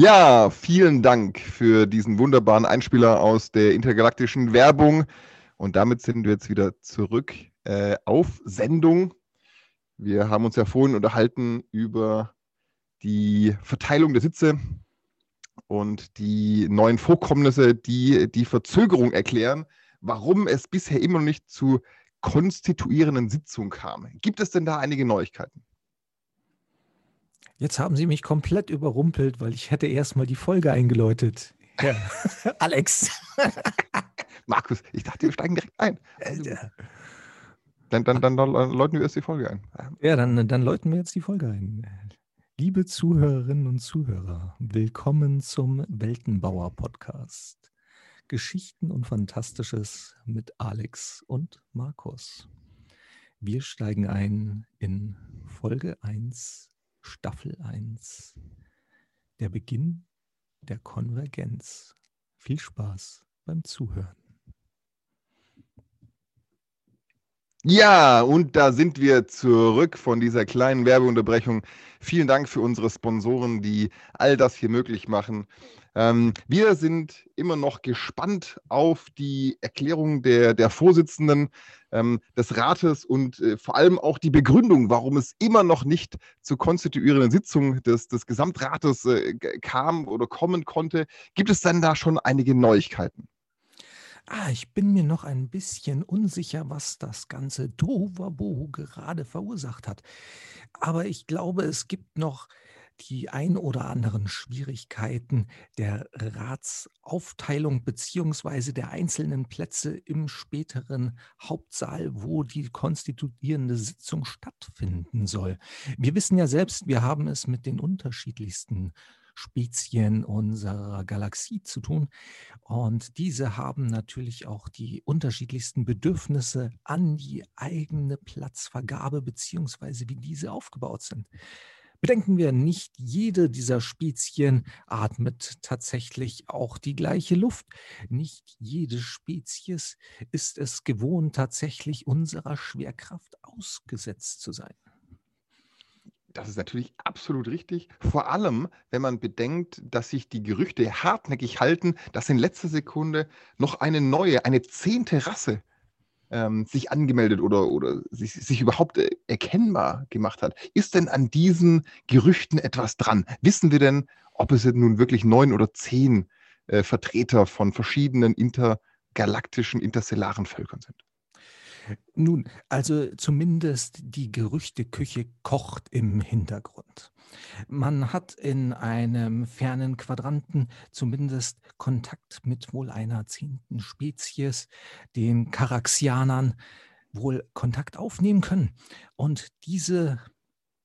Ja, vielen Dank für diesen wunderbaren Einspieler aus der intergalaktischen Werbung. Und damit sind wir jetzt wieder zurück äh, auf Sendung. Wir haben uns ja vorhin unterhalten über die Verteilung der Sitze und die neuen Vorkommnisse, die die Verzögerung erklären, warum es bisher immer noch nicht zu konstituierenden Sitzungen kam. Gibt es denn da einige Neuigkeiten? Jetzt haben Sie mich komplett überrumpelt, weil ich hätte erstmal die Folge eingeläutet. Ja. Alex. Markus, ich dachte, wir steigen direkt ein. Dann, dann, dann, dann läuten wir erst die Folge ein. Ja, dann, dann läuten wir jetzt die Folge ein. Liebe Zuhörerinnen und Zuhörer, willkommen zum Weltenbauer Podcast. Geschichten und Fantastisches mit Alex und Markus. Wir steigen ein in Folge 1 Staffel 1. Der Beginn der Konvergenz. Viel Spaß beim Zuhören. Ja, und da sind wir zurück von dieser kleinen Werbeunterbrechung. Vielen Dank für unsere Sponsoren, die all das hier möglich machen. Ähm, wir sind immer noch gespannt auf die Erklärung der, der Vorsitzenden ähm, des Rates und äh, vor allem auch die Begründung, warum es immer noch nicht zur konstituierenden Sitzung des, des Gesamtrates äh, kam oder kommen konnte. Gibt es denn da schon einige Neuigkeiten? Ah, ich bin mir noch ein bisschen unsicher, was das ganze Tohuwabohu gerade verursacht hat. Aber ich glaube, es gibt noch die ein oder anderen Schwierigkeiten der Ratsaufteilung beziehungsweise der einzelnen Plätze im späteren Hauptsaal, wo die konstituierende Sitzung stattfinden soll. Wir wissen ja selbst, wir haben es mit den unterschiedlichsten Spezien unserer Galaxie zu tun. Und diese haben natürlich auch die unterschiedlichsten Bedürfnisse an die eigene Platzvergabe beziehungsweise wie diese aufgebaut sind. Bedenken wir, nicht jede dieser Spezien atmet tatsächlich auch die gleiche Luft. Nicht jede Spezies ist es gewohnt, tatsächlich unserer Schwerkraft ausgesetzt zu sein. Das ist natürlich absolut richtig. Vor allem, wenn man bedenkt, dass sich die Gerüchte hartnäckig halten, dass in letzter Sekunde noch eine neue, eine zehnte Rasse ähm, sich angemeldet oder, oder sich, sich überhaupt äh, erkennbar gemacht hat. Ist denn an diesen Gerüchten etwas dran? Wissen wir denn, ob es nun wirklich neun oder zehn äh, Vertreter von verschiedenen intergalaktischen, interstellaren Völkern sind? Nun, also zumindest die Gerüchteküche kocht im Hintergrund. Man hat in einem fernen Quadranten zumindest Kontakt mit wohl einer zehnten Spezies, den Karaxianern, wohl Kontakt aufnehmen können. Und diese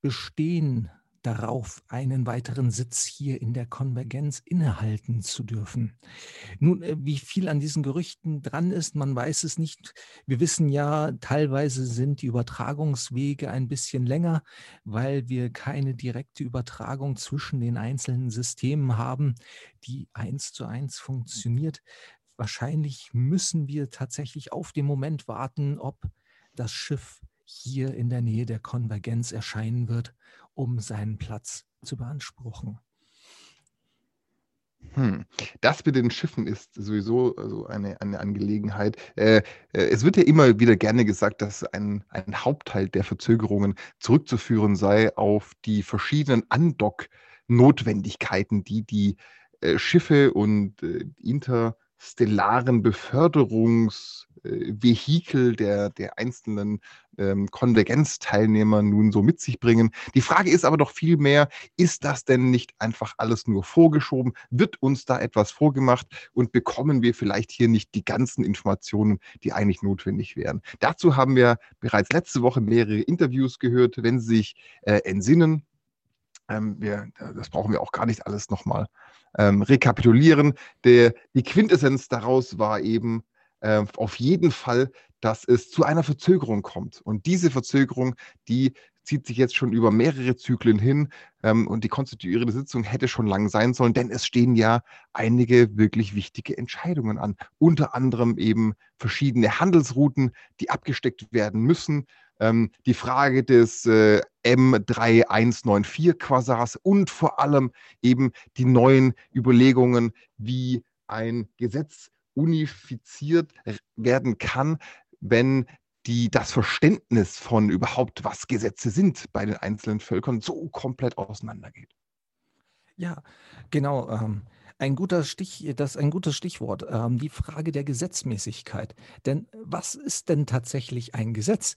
bestehen darauf, einen weiteren Sitz hier in der Konvergenz innehalten zu dürfen. Nun, äh, wie viel an diesen Gerüchten dran ist, man weiß es nicht. Wir wissen ja, teilweise sind die Übertragungswege ein bisschen länger, weil wir keine direkte Übertragung zwischen den einzelnen Systemen haben, die eins zu eins funktioniert. Wahrscheinlich müssen wir tatsächlich auf den Moment warten, ob das Schiff hier in der Nähe der Konvergenz erscheinen wird um seinen Platz zu beanspruchen. Hm. Das mit den Schiffen ist sowieso also eine, eine Angelegenheit. Äh, äh, es wird ja immer wieder gerne gesagt, dass ein, ein Hauptteil der Verzögerungen zurückzuführen sei auf die verschiedenen Andock-Notwendigkeiten, die die äh, Schiffe und äh, interstellaren Beförderungsvehikel der, der einzelnen ähm, Konvergenzteilnehmer nun so mit sich bringen. Die Frage ist aber doch vielmehr, ist das denn nicht einfach alles nur vorgeschoben? Wird uns da etwas vorgemacht und bekommen wir vielleicht hier nicht die ganzen Informationen, die eigentlich notwendig wären? Dazu haben wir bereits letzte Woche mehrere Interviews gehört. Wenn Sie sich äh, entsinnen, ähm, wir, das brauchen wir auch gar nicht alles nochmal ähm, rekapitulieren. Der, die Quintessenz daraus war eben äh, auf jeden Fall, dass es zu einer Verzögerung kommt. Und diese Verzögerung, die zieht sich jetzt schon über mehrere Zyklen hin ähm, und die konstituierende Sitzung hätte schon lang sein sollen, denn es stehen ja einige wirklich wichtige Entscheidungen an. Unter anderem eben verschiedene Handelsrouten, die abgesteckt werden müssen. ähm, die Frage des äh, M3194-Quasars und vor allem eben die neuen Überlegungen, wie ein Gesetz unifiziert werden kann, wenn die, das Verständnis von überhaupt, was Gesetze sind bei den einzelnen Völkern, so komplett auseinandergeht. Ja, genau. Ähm, ein guter Stich, das ein gutes Stichwort, ähm, die Frage der Gesetzmäßigkeit. Denn was ist denn tatsächlich ein Gesetz?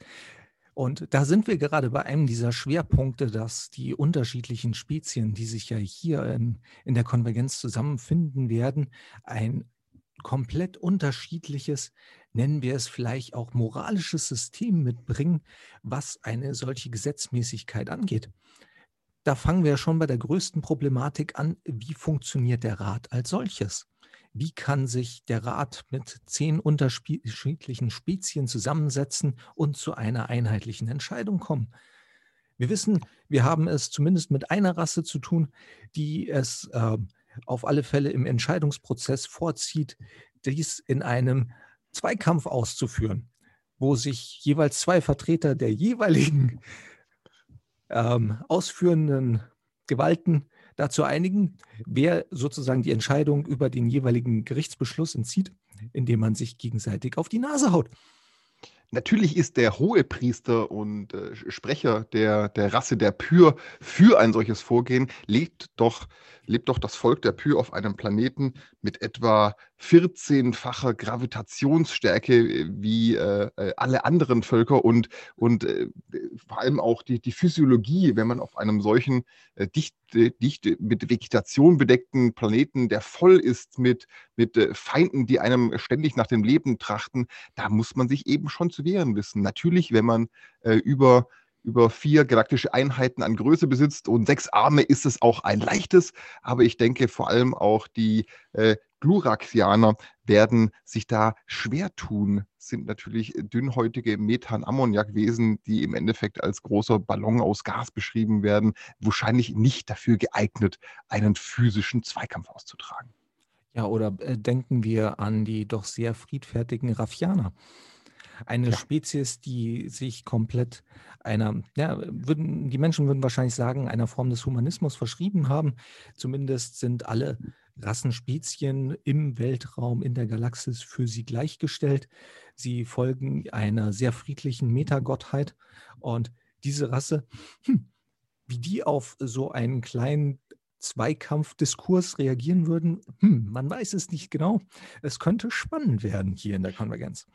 Und da sind wir gerade bei einem dieser Schwerpunkte, dass die unterschiedlichen Spezien, die sich ja hier in, in der Konvergenz zusammenfinden werden, ein komplett unterschiedliches, nennen wir es vielleicht auch moralisches System mitbringen, was eine solche Gesetzmäßigkeit angeht. Da fangen wir schon bei der größten Problematik an, wie funktioniert der Rat als solches? Wie kann sich der Rat mit zehn unterschiedlichen Spezien zusammensetzen und zu einer einheitlichen Entscheidung kommen? Wir wissen, wir haben es zumindest mit einer Rasse zu tun, die es äh, auf alle Fälle im Entscheidungsprozess vorzieht, dies in einem Zweikampf auszuführen, wo sich jeweils zwei Vertreter der jeweiligen ähm, ausführenden Gewalten dazu einigen, wer sozusagen die Entscheidung über den jeweiligen Gerichtsbeschluss entzieht, indem man sich gegenseitig auf die Nase haut. Natürlich ist der Hohepriester und äh, Sprecher der, der Rasse der Pyr für ein solches Vorgehen, lebt doch, lebt doch das Volk der Pyr auf einem Planeten mit etwa 14-facher Gravitationsstärke äh, wie äh, äh, alle anderen Völker und, und äh, vor allem auch die, die Physiologie, wenn man auf einem solchen äh, dicht, dicht mit Vegetation bedeckten Planeten, der voll ist mit, mit äh, Feinden, die einem ständig nach dem Leben trachten, da muss man sich eben schon zu wehren wissen. Natürlich, wenn man über über vier galaktische Einheiten an Größe besitzt und sechs Arme ist es auch ein leichtes. Aber ich denke vor allem auch die äh, Gluraxianer werden sich da schwer tun, sind natürlich dünnhäutige Methan-Ammoniak-Wesen, die im Endeffekt als großer Ballon aus Gas beschrieben werden, wahrscheinlich nicht dafür geeignet, einen physischen Zweikampf auszutragen. Ja, oder äh, denken wir an die doch sehr friedfertigen Raffianer. Eine ja. Spezies, die sich komplett einer, ja, würden, die Menschen würden wahrscheinlich sagen, einer Form des Humanismus verschrieben haben. Zumindest sind alle Rassenspezien im Weltraum, in der Galaxis für sie gleichgestellt. Sie folgen einer sehr friedlichen Metagottheit. Und diese Rasse, hm, wie die auf so einen kleinen Zweikampfdiskurs reagieren würden? Hm, man weiß es nicht genau. Es könnte spannend werden hier in der Konvergenz.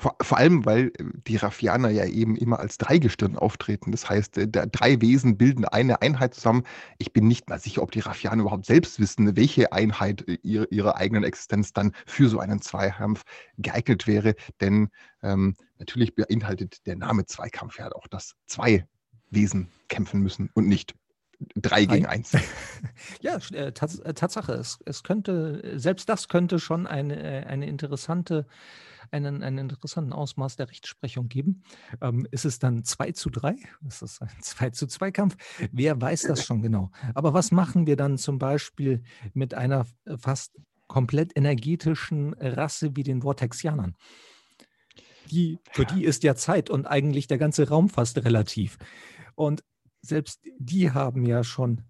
Vor, vor, allem, weil äh, die Raffianer ja eben immer als Dreigestirn auftreten. Das heißt, äh, drei Wesen bilden eine Einheit zusammen. Ich bin nicht mal sicher, ob die Raffianer überhaupt selbst wissen, welche Einheit äh, ihre, ihrer eigenen Existenz dann für so einen Zweikampf geeignet wäre. Denn ähm, natürlich beinhaltet der Name Zweikampf ja auch, dass zwei Wesen kämpfen müssen und nicht drei gegen eins. ja, äh, Tats äh, Tatsache. Es, es, könnte, selbst das könnte schon eine, äh, eine interessante, einen, einen interessanten Ausmaß der Rechtsprechung geben. Ähm, ist es dann 2 zu 3? Ist es ein 2 zu 2 Kampf? Wer weiß das schon genau? Aber was machen wir dann zum Beispiel mit einer fast komplett energetischen Rasse wie den Vortexianern? Die, für die ist ja Zeit und eigentlich der ganze Raum fast relativ. Und selbst die haben ja schon,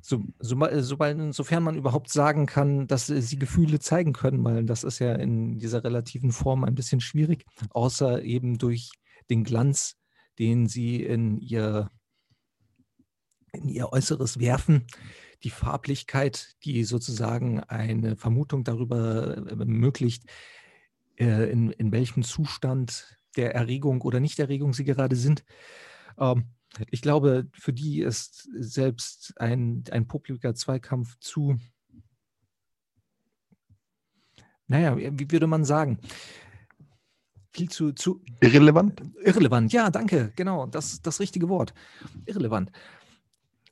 so, so, sobald, insofern man überhaupt sagen kann, dass sie Gefühle zeigen können, weil das ist ja in dieser relativen Form ein bisschen schwierig, außer eben durch den Glanz, den sie in ihr, in ihr Äußeres werfen, die Farblichkeit, die sozusagen eine Vermutung darüber äh, ermöglicht, äh, in, in welchem Zustand der Erregung oder Nichterregung sie gerade sind. Ähm, ich glaube, für die ist selbst ein, ein publiker Zweikampf zu, naja, wie würde man sagen? Viel zu, zu irrelevant? Irrelevant, ja, danke, genau, das das richtige Wort. Irrelevant.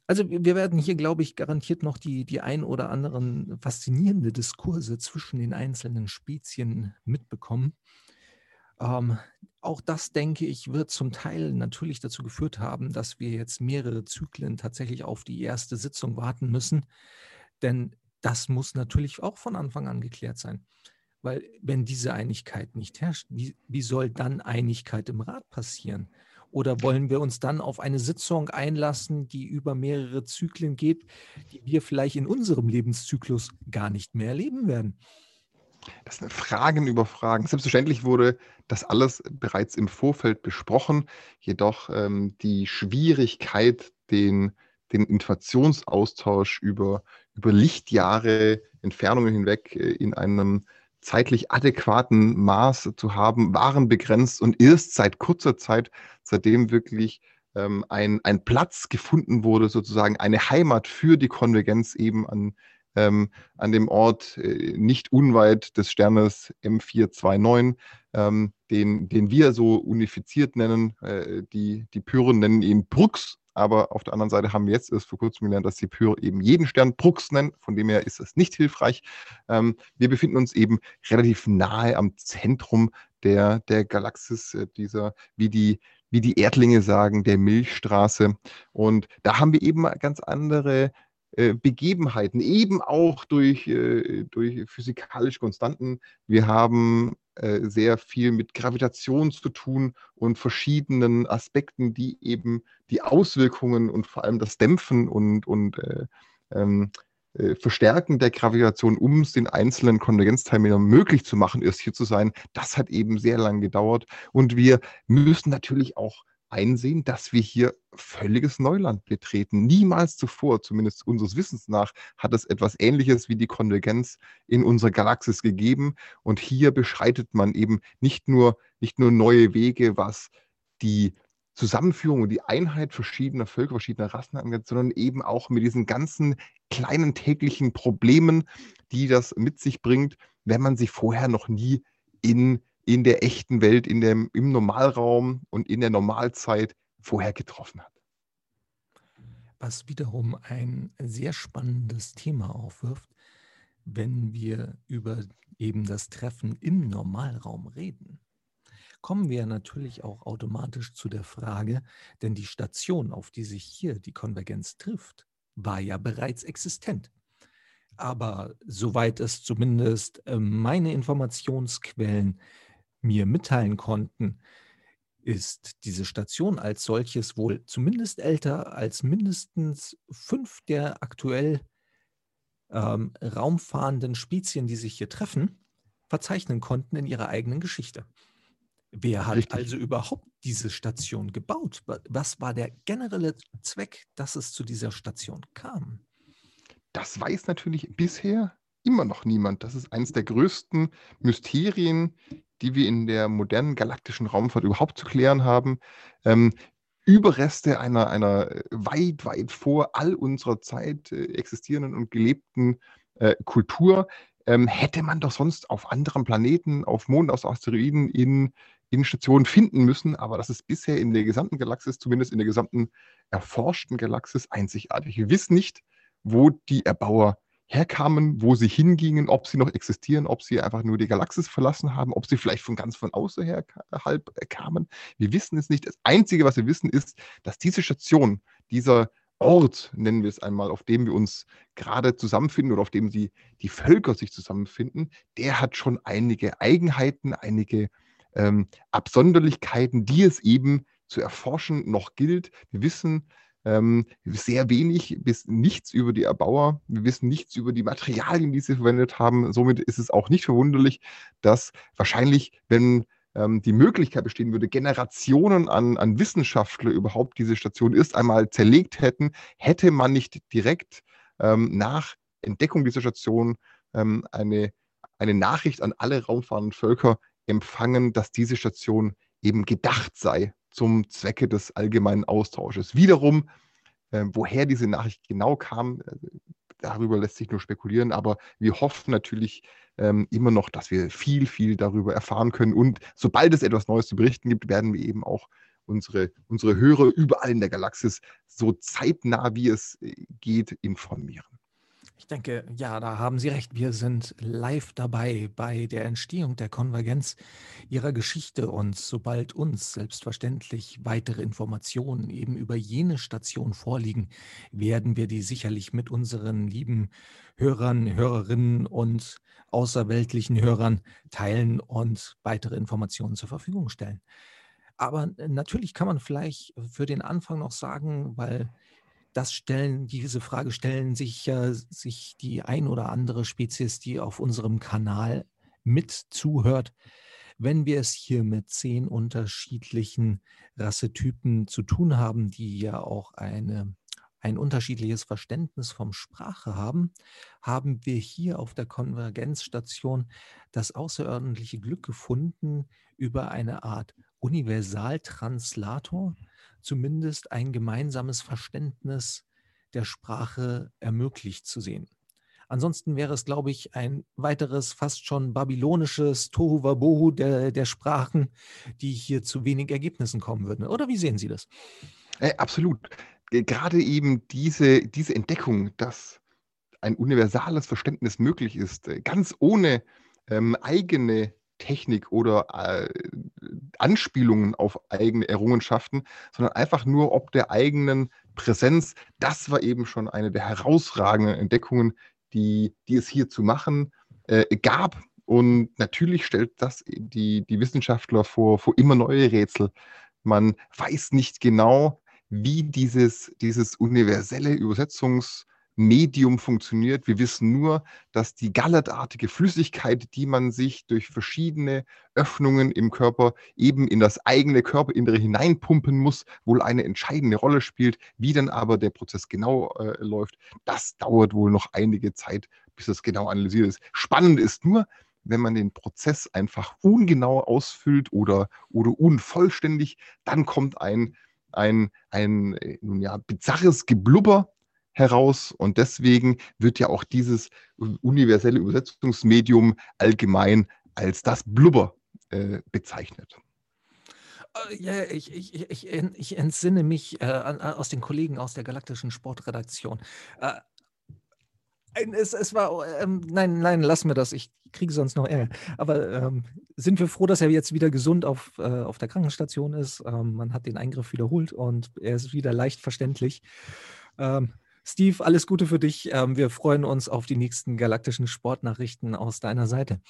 Also wir werden hier, glaube ich, garantiert noch die, die ein oder anderen faszinierende Diskurse zwischen den einzelnen Spezien mitbekommen. Ähm, auch das, denke ich, wird zum Teil natürlich dazu geführt haben, dass wir jetzt mehrere Zyklen tatsächlich auf die erste Sitzung warten müssen. Denn das muss natürlich auch von Anfang an geklärt sein. Weil wenn diese Einigkeit nicht herrscht, wie, wie soll dann Einigkeit im Rat passieren? Oder wollen wir uns dann auf eine Sitzung einlassen, die über mehrere Zyklen geht, die wir vielleicht in unserem Lebenszyklus gar nicht mehr erleben werden? Das sind Fragen über Fragen. Selbstverständlich wurde das alles bereits im Vorfeld besprochen, jedoch ähm, die Schwierigkeit, den, den Informationsaustausch über, über Lichtjahre, Entfernungen hinweg äh, in einem zeitlich adäquaten Maß zu haben, waren begrenzt und erst seit kurzer Zeit, seitdem wirklich ähm, ein, ein Platz gefunden wurde, sozusagen eine Heimat für die Konvergenz eben an, ähm, an dem Ort äh, nicht unweit des Sternes M429, ähm, den, den wir so unifiziert nennen. Äh, die, die Pyren nennen ihn Brux, aber auf der anderen Seite haben wir jetzt erst vor kurzem gelernt, dass die Pyre eben jeden Stern Brux nennen. Von dem her ist das nicht hilfreich. Ähm, wir befinden uns eben relativ nahe am Zentrum der, der Galaxis, äh, dieser, wie die, wie die Erdlinge sagen, der Milchstraße. Und da haben wir eben ganz andere Begebenheiten, eben auch durch, äh, durch physikalische Konstanten. Wir haben äh, sehr viel mit Gravitation zu tun und verschiedenen Aspekten, die eben die Auswirkungen und vor allem das Dämpfen und, und äh, ähm, äh, Verstärken der Gravitation, um es den einzelnen Konvergenzteilnehmern möglich zu machen, erst hier zu sein, das hat eben sehr lange gedauert. Und wir müssen natürlich auch einsehen, dass wir hier völliges Neuland betreten. Niemals zuvor, zumindest unseres Wissens nach, hat es etwas Ähnliches wie die Konvergenz in unserer Galaxis gegeben. Und hier beschreitet man eben nicht nur, nicht nur neue Wege, was die Zusammenführung und die Einheit verschiedener Völker, verschiedener Rassen angeht, sondern eben auch mit diesen ganzen kleinen täglichen Problemen, die das mit sich bringt, wenn man sich vorher noch nie in in der echten Welt, in dem, im Normalraum und in der Normalzeit vorher getroffen hat. Was wiederum ein sehr spannendes Thema aufwirft, wenn wir über eben das Treffen im Normalraum reden. Kommen wir natürlich auch automatisch zu der Frage, denn die Station, auf die sich hier die Konvergenz trifft, war ja bereits existent. Aber soweit es zumindest äh, meine Informationsquellen mir mitteilen konnten, ist diese Station als solches wohl zumindest älter als mindestens fünf der aktuell ähm, raumfahrenden Spezien, die sich hier treffen, verzeichnen konnten in ihrer eigenen Geschichte. Wer hat Richtig. also überhaupt diese Station gebaut? Was war der generelle Zweck, dass es zu dieser Station kam? Das weiß natürlich bisher immer noch niemand. Das ist eines der größten Mysterien, die wir in der modernen galaktischen Raumfahrt überhaupt zu klären haben. Ähm, Überreste einer, einer weit, weit vor all unserer Zeit äh, existierenden und gelebten äh, Kultur ähm, hätte man doch sonst auf anderen Planeten, auf Monden, auf Asteroiden in, in Stationen finden müssen. Aber das ist bisher in der gesamten Galaxis, zumindest in der gesamten erforschten Galaxis, einzigartig. Wir wissen nicht, wo die Erbauer herkamen, wo sie hingingen, ob sie noch existieren, ob sie einfach nur die Galaxis verlassen haben, ob sie vielleicht von ganz von außen her halb äh, kamen. Wir wissen es nicht. Das Einzige, was wir wissen, ist, dass diese Station, dieser Ort, nennen wir es einmal, auf dem wir uns gerade zusammenfinden oder auf dem sie, die Völker sich zusammenfinden, der hat schon einige Eigenheiten, einige ähm, Absonderlichkeiten, die es eben zu erforschen noch gilt. Wir wissen, ähm, sehr wenig bis nichts über die Erbauer. Wir wissen nichts über die Materialien, die sie verwendet haben. Somit ist es auch nicht verwunderlich, dass wahrscheinlich, wenn ähm, die Möglichkeit bestehen würde, Generationen an, an Wissenschaftler überhaupt diese Station erst einmal zerlegt hätten, hätte man nicht direkt ähm, nach Entdeckung dieser Station ähm, eine, eine Nachricht an alle raumfahrenden Völker empfangen, dass diese Station eben gedacht sei zum Zwecke des allgemeinen Austausches. Wiederum, äh, woher diese Nachricht genau kam, äh, darüber lässt sich nur spekulieren, aber wir hoffen natürlich ähm, immer noch, dass wir viel, viel darüber erfahren können. Und sobald es etwas Neues zu berichten gibt, werden wir eben auch unsere, unsere Hörer überall in der Galaxis so zeitnah, wie es äh, geht, informieren. Ich denke, ja, da haben Sie recht. Wir sind live dabei bei der Entstehung der Konvergenz Ihrer Geschichte und sobald uns selbstverständlich weitere Informationen eben über jene Station vorliegen, werden wir die sicherlich mit unseren lieben Hörern, Hörerinnen und außerweltlichen Hörern teilen und weitere Informationen zur Verfügung stellen. Aber natürlich kann man vielleicht für den Anfang noch sagen, weil das stellen, diese Frage stellen sich ja sich die ein oder andere Spezies, die auf unserem Kanal mit zuhört. Wenn wir es hier mit zehn unterschiedlichen Rassetypen zu tun haben, die ja auch eine ein unterschiedliches Verständnis vom Sprache haben, haben wir hier auf der Konvergenzstation das außerordentliche Glück gefunden, über eine Art Universaltranslator zumindest ein gemeinsames Verständnis der Sprache ermöglicht zu sehen. Ansonsten wäre es, glaube ich, ein weiteres fast schon babylonisches Tohuwabohu der, der Sprachen, die hier zu wenig Ergebnissen kommen würden. Oder wie sehen Sie das? Äh, absolut. Gerade eben diese, diese Entdeckung, dass ein universales Verständnis möglich ist, äh, ganz ohne ähm, eigene Technik oder äh, Anspielungen auf eigene Errungenschaften, sondern einfach nur ob der eigenen Präsenz. Das war eben schon eine der herausragenden Entdeckungen, die, die es hier zu machen äh, gab. Und natürlich stellt das die, die Wissenschaftler vor, vor immer neue Rätsel. Man weiß nicht genau, wie dieses, dieses universelle Übersetzungs- Medium funktioniert. Wir wissen nur, dass die gallertartige Flüssigkeit, die man sich durch verschiedene Öffnungen im Körper eben in das eigene Körperinnere hineinpumpen muss, wohl eine entscheidende Rolle spielt. Wie dann aber der Prozess genau äh, läuft, das dauert wohl noch einige Zeit, bis das genau analysiert ist. Spannend ist nur, wenn man den Prozess einfach ungenau ausfüllt oder, oder unvollständig, dann kommt ein, ein, ein äh, ja, bizarres Geblubber heraus. Und deswegen wird ja auch dieses universelle Übersetzungsmedium allgemein als das Blubber äh, bezeichnet. Äh, ja, ich, ich, ich, ich entsinne mich äh, aus den Kollegen aus der galaktischen Sportredaktion. Äh, es, es war, ähm, nein, nein, lass mir das, ich kriege sonst noch Ärger. Aber ähm, sind wir froh, dass er jetzt wieder gesund auf, äh, auf der Krankenstation ist. Ähm, man hat den Eingriff wiederholt und er ist wieder leicht verständlich. Ähm, Steve, alles Gute für dich. Ähm, wir freuen uns auf die nächsten galaktischen Sportnachrichten aus deiner Seite.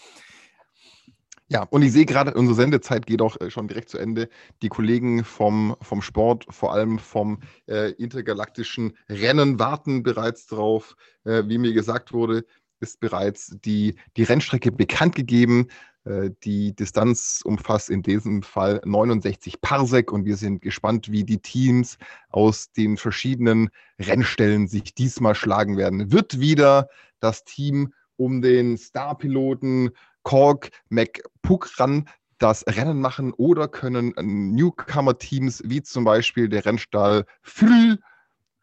Ja, und ich sehe gerade, unsere Sendezeit geht auch äh, schon direkt zu Ende. Die Kollegen vom, vom Sport, vor allem vom äh, intergalaktischen Rennen, warten bereits drauf. Äh, wie mir gesagt wurde, ist bereits die, die Rennstrecke bekannt gegeben. Äh, die Distanz umfasst in diesem Fall 69 Parsec und wir sind gespannt, wie die Teams aus den verschiedenen Rennstellen sich diesmal schlagen werden. Wird wieder das Team um den Starpiloten Kork McPukran das Rennen machen oder können Newcomer-Teams wie zum Beispiel der Rennstall Frühl,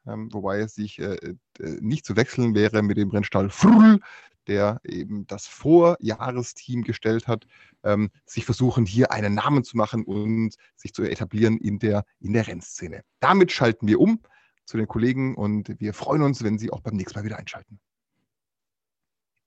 ähm, wobei es sich äh, äh, nicht zu wechseln wäre mit dem Rennstall Frühl, der eben das Vorjahresteam gestellt hat, ähm, sich versuchen, hier einen Namen zu machen und sich zu etablieren in der, in der Rennszene. Damit schalten wir um zu den Kollegen und wir freuen uns, wenn Sie auch beim nächsten Mal wieder einschalten.